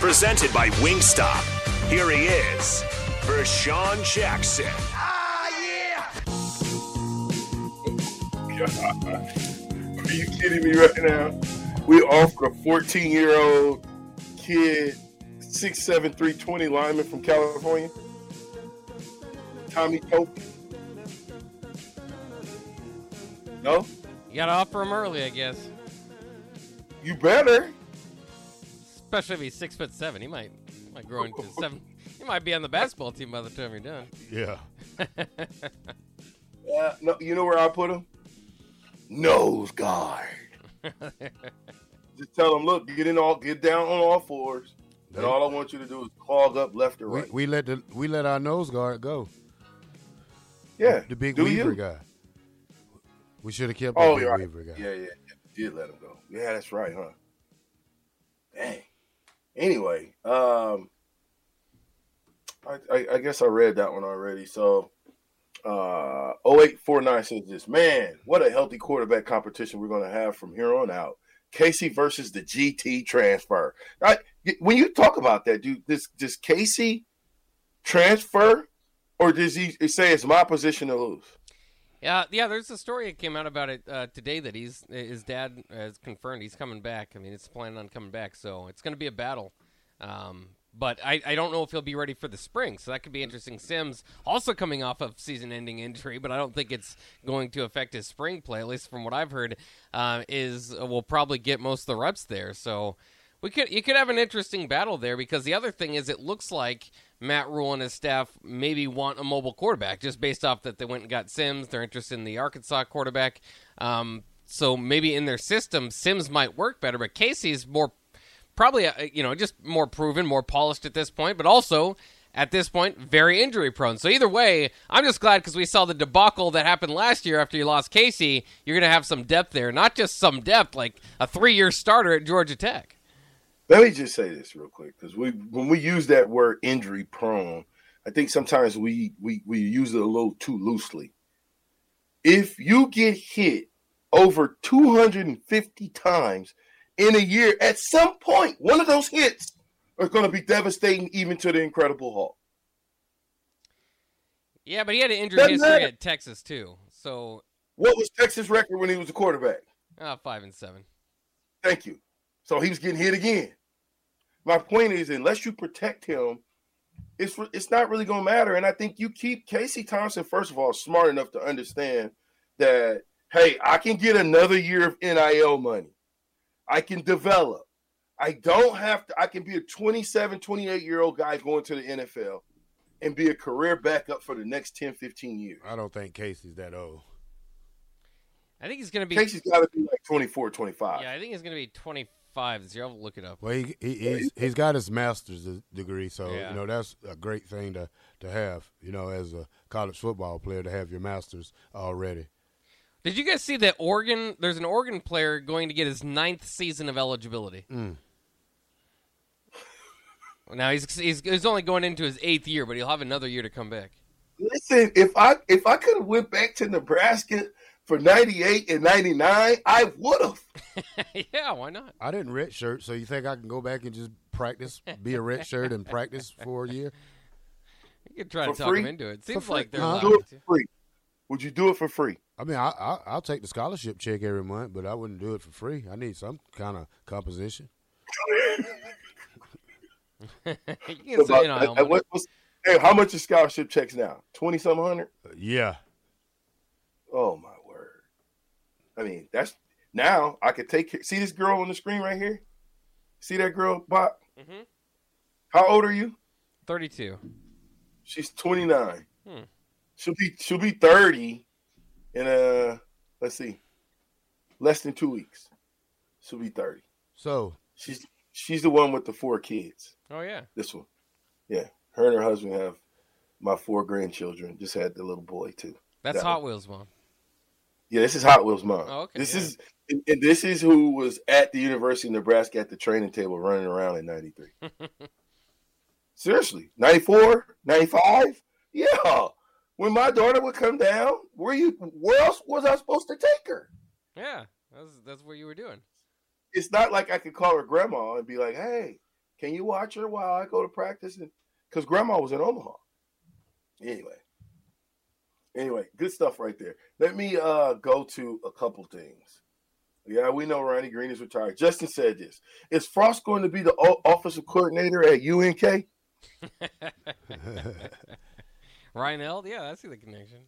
Presented by Wingstop. Here he is, Vershawn Jackson. Ah, yeah! God. Are you kidding me right now? We offered a 14 year old kid, 6'7, 320 lineman from California, Tommy Pope. No? You gotta offer him early, I guess. You better. Especially if he's six foot seven. He might might grow into seven. He might be on the basketball team by the time you're done. Yeah. Uh, no, you know where I put him? Nose guard. Just tell him, look, get in all, get down on all fours, and all I want you to do is clog up left or right. we let the we let our nose guard go. yeah, The big do Weaver you? guy. We should have kept Oh, the big you're right. Weaver guy. Yeah, yeah, yeah. Did let him go. Yeah, that's right, huh? Dang. Anyway, um, I, I, I guess I read that one already. So, uh, 0849 says this man, what a healthy quarterback competition we're going to have from here on out. Casey versus the GT transfer. Right? When you talk about that, do this does Casey transfer, or does he say it's my position to lose? Yeah, yeah. There's a story that came out about it uh, today that he's his dad has confirmed he's coming back. I mean, it's planning on coming back, so it's going to be a battle. Um, but I, I don't know if he'll be ready for the spring, so that could be interesting. Sims also coming off of season-ending injury, but I don't think it's going to affect his spring play. At least from what I've heard, uh, is uh, we'll probably get most of the reps there. So we could you could have an interesting battle there because the other thing is it looks like Matt Rhule and his staff maybe want a mobile quarterback just based off that they went and got Sims. They're interested in the Arkansas quarterback. Um, so maybe in their system, Sims might work better, but Casey's more probably uh, you know just more proven, more polished at this point, but also at this point very injury prone. So either way, I'm just glad because we saw the debacle that happened last year after you lost Casey. You're going to have some depth there, not just some depth, like a three year starter at Georgia Tech. Let me just say this real quick, because we when we use that word injury prone, I think sometimes we we we use it a little too loosely. If you get hit over 250 times in a year, at some point, one of those hits are going to be devastating even to the Incredible Hulk. Yeah, but he had an injury Doesn't history matter. at Texas too. So What was Texas' record when he was a quarterback? uh, five and seven. Thank you. So he was getting hit again. My point is, unless you protect him, it's it's not really going to matter. And I think you keep Casey Thompson first of all smart enough to understand that hey, I can get another year of NIL money. I can develop. I don't have to. I can be a 27, 28 year old guy going to the NFL and be a career backup for the next 10, 15 years. I don't think Casey's that old. I think he's going to be. Casey's got to be like 24, 25. Yeah, I think he's going to be 25 this year. I'll look it up. Well, he, he he's, he's got his master's degree, so Yeah. you know that's a great thing to to have. You know, as a college football player, to have your master's already. Did you guys see that Oregon? There's an Oregon player going to get his ninth season of eligibility. Mm. Now he's, he's he's only going into his eighth year, but he'll have another year to come back. Listen, if I if I could have went back to Nebraska for 98 and 99, I would have. yeah, why not? I didn't red shirt, so you think I can go back and just practice, be a red shirt and practice for a year? You could try For to talk free? him into it. Seems free. like they're Huh? Do it for free. Would you do it for free? I mean, I, I I'll take the scholarship check every month, but I wouldn't do it for free. I need some kind of composition. you can say NIL Uh, money. what- what's- hey, how much is scholarship checks now? 20 some hundred? Uh, yeah, Oh my word. I mean, that's now I could take care. See this girl on the screen right here? See that girl, Bob? Mm-hmm. How old are you? 32. She's 29. Hmm. She'll be she'll be 30 in a let's see. Less than 2 weeks. She'll be 30. so She's She's the one with the four kids. Oh yeah. This one. Yeah. Her and her husband have my four grandchildren. Just had the little boy too. That's That Hot one. Wheels, mom. Yeah, this is Hot Wheels mom. Oh, okay, This yeah. is and this is who was at the University of Nebraska at the training table running around in 93. Seriously. 94, 95? Yeah. When my daughter would come down, where you where else was I supposed to take her? Yeah, that's that's what you were doing. It's not like I could call her grandma and be like, "Hey, can you watch her while I go to practice?" Because grandma was in Omaha. Anyway, anyway, good stuff right there. Let me uh go to a couple things. Yeah, we know Ronnie Green is retired. Justin said this: Is Frost going to be the o- offensive coordinator at UNK? Ryan Held, yeah, I see the connection.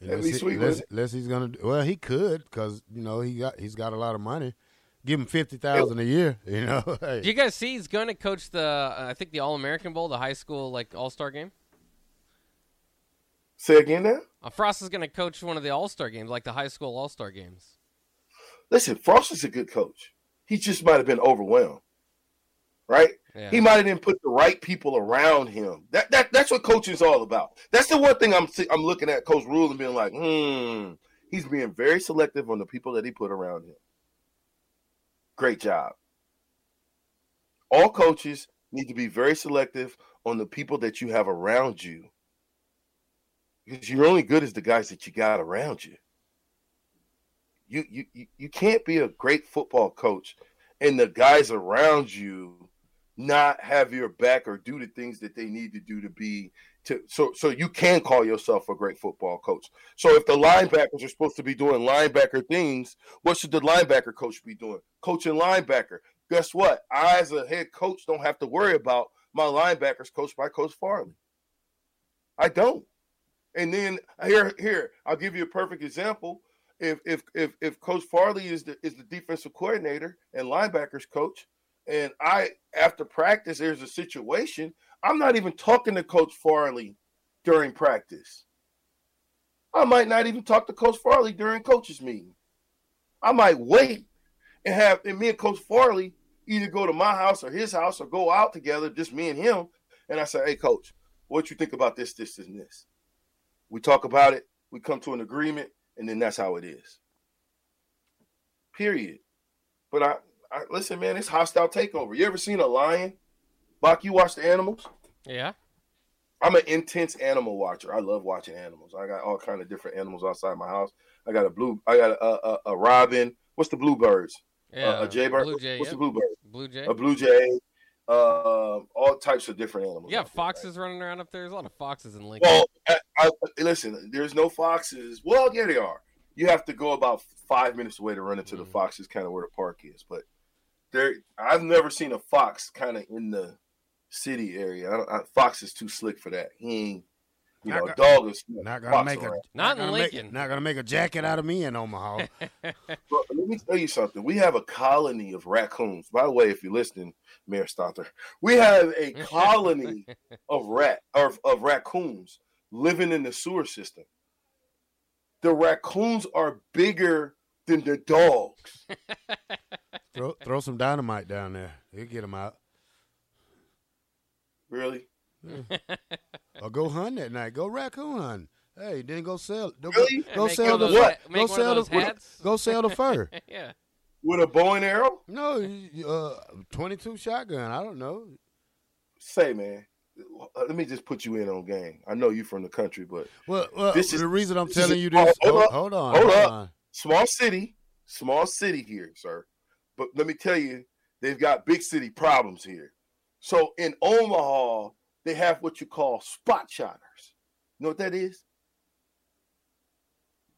That'd Unless, he- sweet, unless, unless he's gonna. do- Well, he could because you know he got he's got a lot of money. Give him fifty thousand a year. You know. Hey. Do you guys see he's going to coach the uh, I think the All American Bowl, the high school like All Star game? Say again now. Uh, Frost is going to coach one of the All Star games, like the high school All Star games. Listen, Frost is a good coach. He just might have been overwhelmed, right? Yeah. He might have didn't put the right people around him. That that that's what coaching is all about. That's the one thing I'm I'm looking at Coach Rhule and being like, hmm, he's being very selective on the people that he put around him. Great job. All coaches need to be very selective on the people that you have around you, because you're only good as the guys that you got around you. You you you- can't be a great football coach and the guys around you not have your back or do the things that they need to do to be to so so you can call yourself a great football coach. So if the linebackers are supposed to be doing linebacker things, what should the linebacker coach be doing? Coaching linebacker. Guess what? I as a head coach don't have to worry about my linebackers coached by Coach Farley. I don't. And then here here I'll give you a perfect example. If if if if Coach Farley is the is the defensive coordinator and linebackers coach, and I after practice there's a situation, I'm not even talking to Coach Farley during practice. I might not even talk to Coach Farley during coaches meeting. I might wait and have and me and Coach Farley either go to my house or his house or go out together, just me and him. And I say, hey coach, what you think about this, this, and this? We talk about it, we come to an agreement, and then that's how it is. Period. But I, I listen, man, it's hostile takeover. You ever seen a lion? Bach, you watch the animals? Yeah. I'm an intense animal watcher. I love watching animals. I got all kind of different animals outside my house. I got a blue. I got a, a, a robin. What's the bluebirds? Yeah. Uh, a jaybird. Blue Jay. What's yep. the bluebird? Blue Jay. A blue jay. Uh, all types of different animals. Yeah, there, right? foxes running around up there. There's a lot of foxes in Lincoln. Well, I, I, listen. There's no foxes. Well, yeah, they are. You have to go about five minutes away to run into the Mhm. foxes, kind of where the park is. But there, I've never seen a fox kind of in the city area. I don't, I, fox is too slick for that. He ain't. You Not know, got- dog is Not gonna make a around. Not in gonna make- Lincoln. not gonna make a jacket out of me in Omaha. But let me tell you something. We have a colony of raccoons. By the way, if you're listening, Mayor Stothert, we have a colony of rat of, of raccoons living in the sewer system. The raccoons are bigger than the dogs. throw throw some dynamite down there. He'll get them out. Really? Or go hunt that night. Go raccoon hunt. Hey, then go sell. Go, Really? go sell the those what? Go Make one of sell the hats. go sell the fur. yeah. With a bow and arrow? No, you- uh, twenty two shotgun. I don't know. Say, man. Let me just put you in on game. I know you from the country, but Well, well This is- the reason I'm this is telling a- you oh, this. hold hold, up. hold on. Hold up. on. small city, small city here, sir. But let me tell you, they've got big city problems here. So in Omaha, they have what you call spot shotters. You know what that is?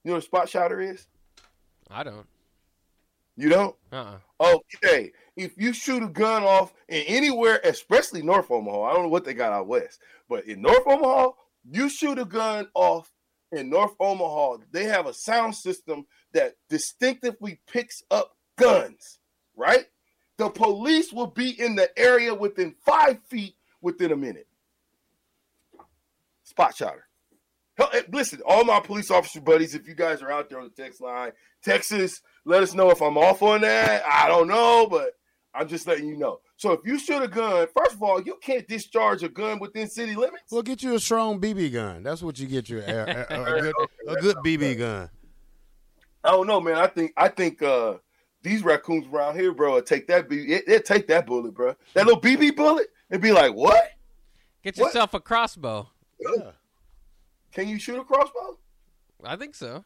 You know what a spot shotter is? I don't. You don't? Uh. uh Okay. If you shoot a gun off in anywhere, especially North Omaha, I don't know what they got out west, but in North Omaha, you shoot a gun off in North Omaha, they have a sound system that distinctively picks up guns, right? The police will be in the area within five feet within a minute. Spot shotter. Hell, eh, Listen, all my police officer buddies, if you guys are out there on the text line, Texas, let us know if I'm off on that. I don't know, but I'm just letting you know. So if you shoot a gun, first of all, you can't discharge a gun within city limits. Well, get you a strong BB gun. That's what you get you a, a, a, a good a good BB gun. I don't know, man. I think I think uh these raccoons around here, bro, will take that BB, it, take that bullet, bro. That little BB bullet, and be like, what? Get What? yourself a crossbow. Yeah. Can you shoot a crossbow? I think so.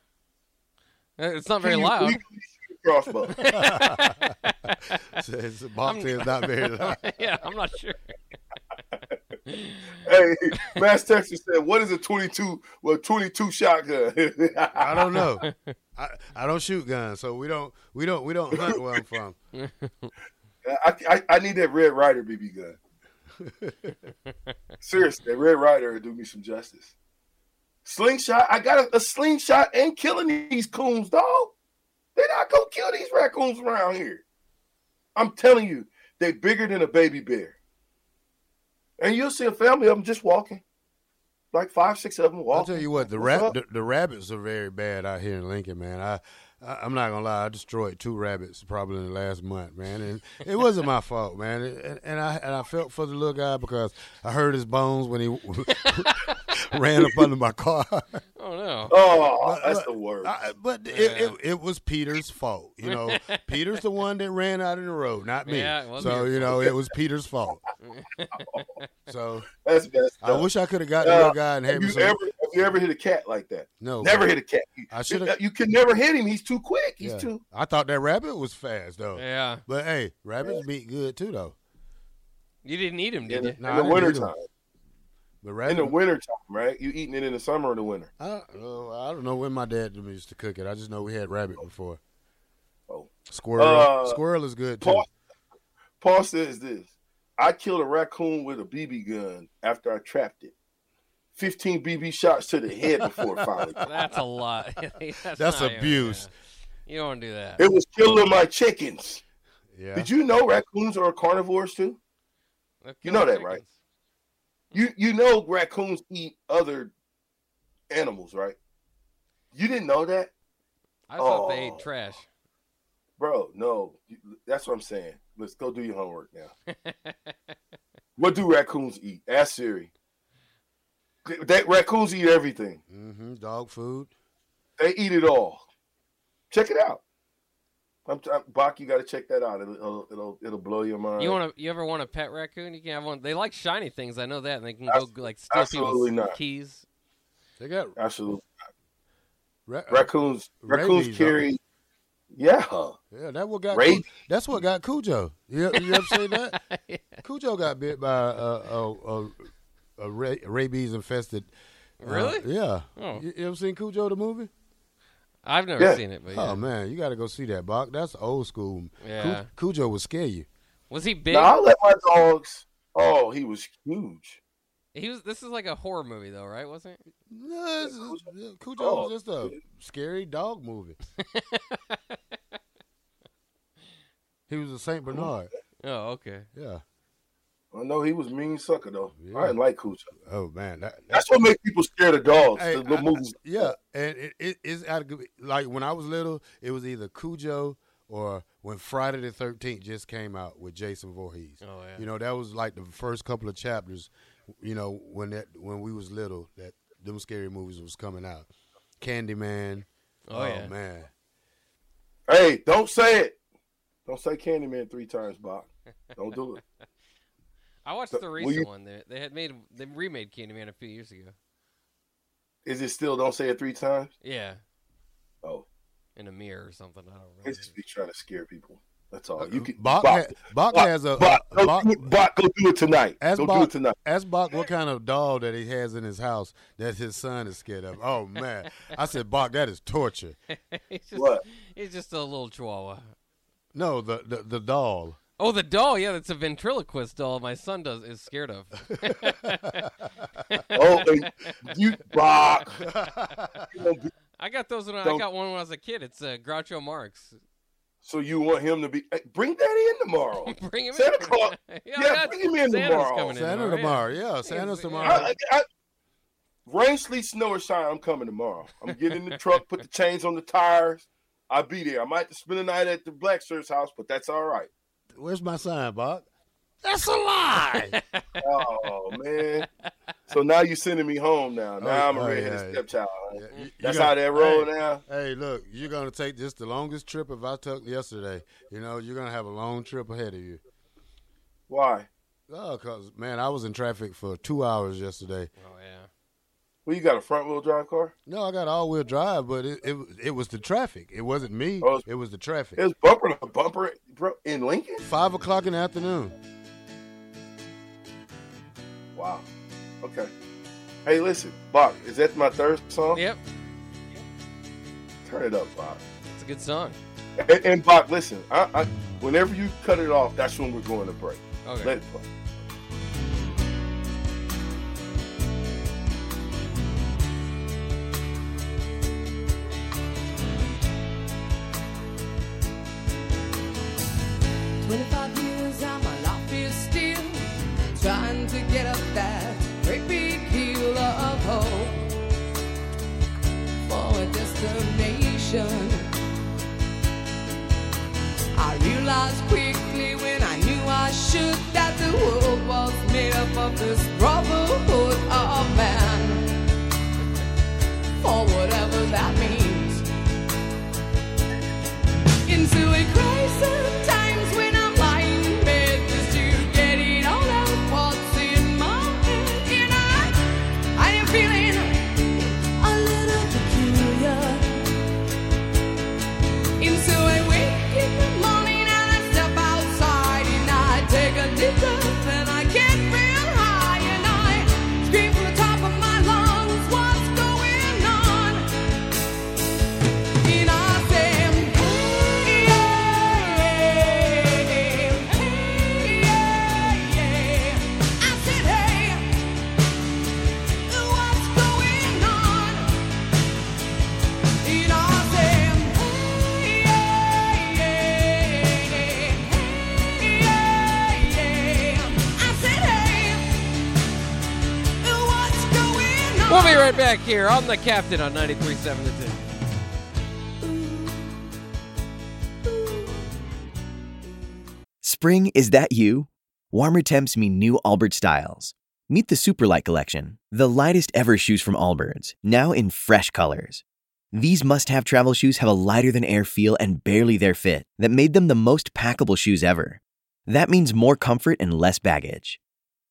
Uh, It's not very Can you loud. legally shoot a crossbow. Says box is not very loud. yeah, I'm not sure. hey, Mass Texas said, "What is a 22? Well, 22 shotgun." I don't know. I, I don't shoot guns, so we don't we don't we don't hunt where I'm from. I, I, I need that Red Ryder BB gun. Seriously, Red Ryder do me some justice. Slingshot, I got a, a slingshot and killing these coons, dog. They're not gonna kill these raccoons around here. I'm telling you, they're bigger than a baby bear. And you'll see a family of them just walking, like five, six of them walking. I'll tell you what, the rab- the, the rabbits are very bad out here in Lincoln, man. I, I I'm not gonna lie, I destroyed two rabbits probably in the last month, man, and it wasn't my fault, man. And, and I and I felt for the little guy because I heard his bones when he ran up under my car. Oh no. Oh, But- that's but the worst. I, but it, it, it was Peter's fault. You know, Peter's the one that ran out in the road, not me. Yeah, so your you know, it was Peter's fault. so that's messed I wish I could have gotten the Uh, little guy and had have me you ever have you ever hit a cat like that? no, Never hit a cat. You- I shoulda- You can never hit him. He's too quick. He's Yeah. too. I thought that rabbit was fast though. Yeah. But hey, rabbits beat good too though. You didn't eat him, did In you? the, No, in I the didn't winter eat 'em. In the winter time, right? You eating it in the summer or the winter? I don't, know, I don't know when my dad used to cook it. I just know we had rabbit before. Oh. Squirrel, Uh, squirrel is good too. Paul, Paul says this. I killed a raccoon with a BB gun after I trapped it. 15 BB shots to the head before it finally. That's a lot. That's, That's abuse. yeah. You don't want to do that. It was killing my chickens. Yeah, Did you know raccoons are carnivores too? You know killing that, right? Chickens. You you know raccoons eat other animals, right? You didn't know that? I thought they Oh. ate trash. Bro, no. That's what I'm saying. Let's go do your homework now. what do raccoons eat? Ask Siri. That raccoons eat everything. Mm-hmm. dog food. They eat it all. Check it out. I'm, I'm Bach, you got to check that out. It'll, it'll it'll it'll blow your mind. You want to? You ever want a pet raccoon? You can have one. They like shiny things. I know that, and they can go like steal absolutely people's not. keys. They got Absolutely. ra- Raccoons raccoons Rabies, carry. Yeah. Yeah, that what got Rabies. Cu- that's what got Cujo. You, you ever seen that? Cujo got bit by a a, a, a rabies infested. uh, Really? yeah. Oh. You, you ever seen Cujo the movie? I've never Yeah. seen it, but oh, yeah. Oh man, you got to go see that, Bach. That's old school. Yeah. Cujo would scare you. was he big? Now I let my dogs. Oh, he was huge. He was. This is like a horror movie, though, right? Wasn't it? No, it's- it's- Cujo Oh. was just a scary dog movie. he was a Saint Bernard. Oh, okay. Yeah. I know he was a mean sucker though. Yeah. I didn't like Cujo. Oh man, that, that That's what makes people scared of dogs. Hey, the little I- movies. Yeah, and it, it, it's out of, like when I was little, it was either Cujo or when Friday the Thirteenth just came out with Jason Voorhees. Oh yeah. You know, that was like the first couple of chapters. You know, when that when we was little, that them scary movies was coming out. Candyman. Oh, yeah. Oh, man. Hey, don't say it. Don't say Candyman three times, Bob. Don't do it. I watched So, the recent you- one. They, they had made they remade Candyman a few years ago. Is it still don't say it three times? Yeah, Oh, in a mirror or something. I don't know. it's just be trying to scare people. That's all. You can Bach, Bach, Bach Bach, has a Bach, uh, go, Bach- Bach, go do it tonight. Ask go do it tonight. ask Bach what kind of doll that he has in his house that his son is scared of. Oh man, I said Bach, that is torture. he's just, What? He's just a little chihuahua. No, the the, the doll. Oh, the doll. Yeah, that's a ventriloquist doll. My son does is scared of. Oh, you Bach. You gonna be- I got those when I, I got one when I was a kid. It's uh, Groucho Marx. So you want him to be? hey, bring that in tomorrow. Bring him Santa in. Claus. yeah, Yeah, bring him in Santa's tomorrow. Coming in Santa tomorrow, tomorrow, yeah. yeah, Santa's yeah. tomorrow. I, I, rain, sleet, snow, or shine, I'm coming tomorrow. I'm getting in the truck, put the chains on the tires. I'll be there. I might have to spend the night at the black shirt's house, but that's all right. Where's my sign, Bob? That's a lie. oh man. So now you're sending me home now. Now Oh, I'm a oh, redheaded yeah. stepchild. huh? Yeah, you- you That's got- how that roll hey, now. Hey, look, you're gonna take this the longest trip if I took yesterday. You know, you're gonna have a long trip ahead of you. Why? Oh, cause man, I was in traffic for two hours yesterday. Oh yeah. Well, you got a front wheel drive car? No, I got all wheel drive, but it, it it was the traffic. It wasn't me. Oh, it's- it was the traffic. It was bumper to bumper, bro, in Lincoln. Five o'clock in the afternoon. Wow. Okay. Hey, listen, Bach, is that my third song? Yep. Turn it up, Bach. It's a good song. And, and Bach, listen, I, I, whenever you cut it off, that's when we're going to break. Okay. Let it play. Quickly when I knew I should that the world was made up of this brotherhood back here on the Captain on 93.7 The Ticket. Spring, is that you? Warmer temps mean new Allbirds styles. Meet the Superlight Collection, the lightest ever shoes from Allbirds, now in fresh colors. These must have travel shoes have a lighter than air feel and barely their fit that made them the most packable shoes ever. That means more comfort and less baggage.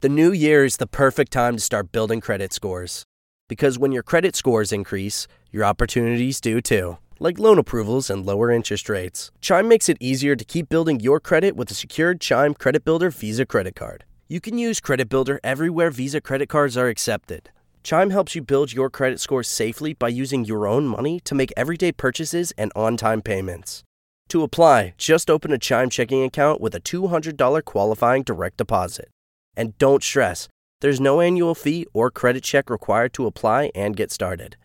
The new year is the perfect time to start building credit scores. Because when your credit scores increase, your opportunities do too, like loan approvals and lower interest rates. Chime makes it easier to keep building your credit with a secured Chime Credit Builder Visa credit card. You can use Credit Builder everywhere Visa credit cards are accepted. Chime helps you build your credit score safely by using your own money to make everyday purchases and on time payments. To apply, just open a Chime checking account with a $200 qualifying direct deposit. And don't stress, there's no annual fee or credit check required to apply and get started.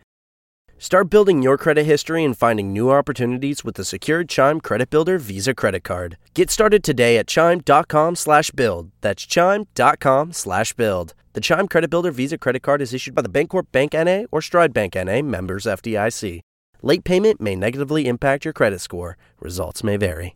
Start building your credit history and finding new opportunities with the secured Chime Credit Builder Visa credit card. Get started today at chime.com/build. That's chime.com/build. The Chime Credit Builder Visa credit card is issued by the Bancorp Bank NA or Stride Bank NA, members FDIC. Late payment may negatively impact your credit score. Results may vary.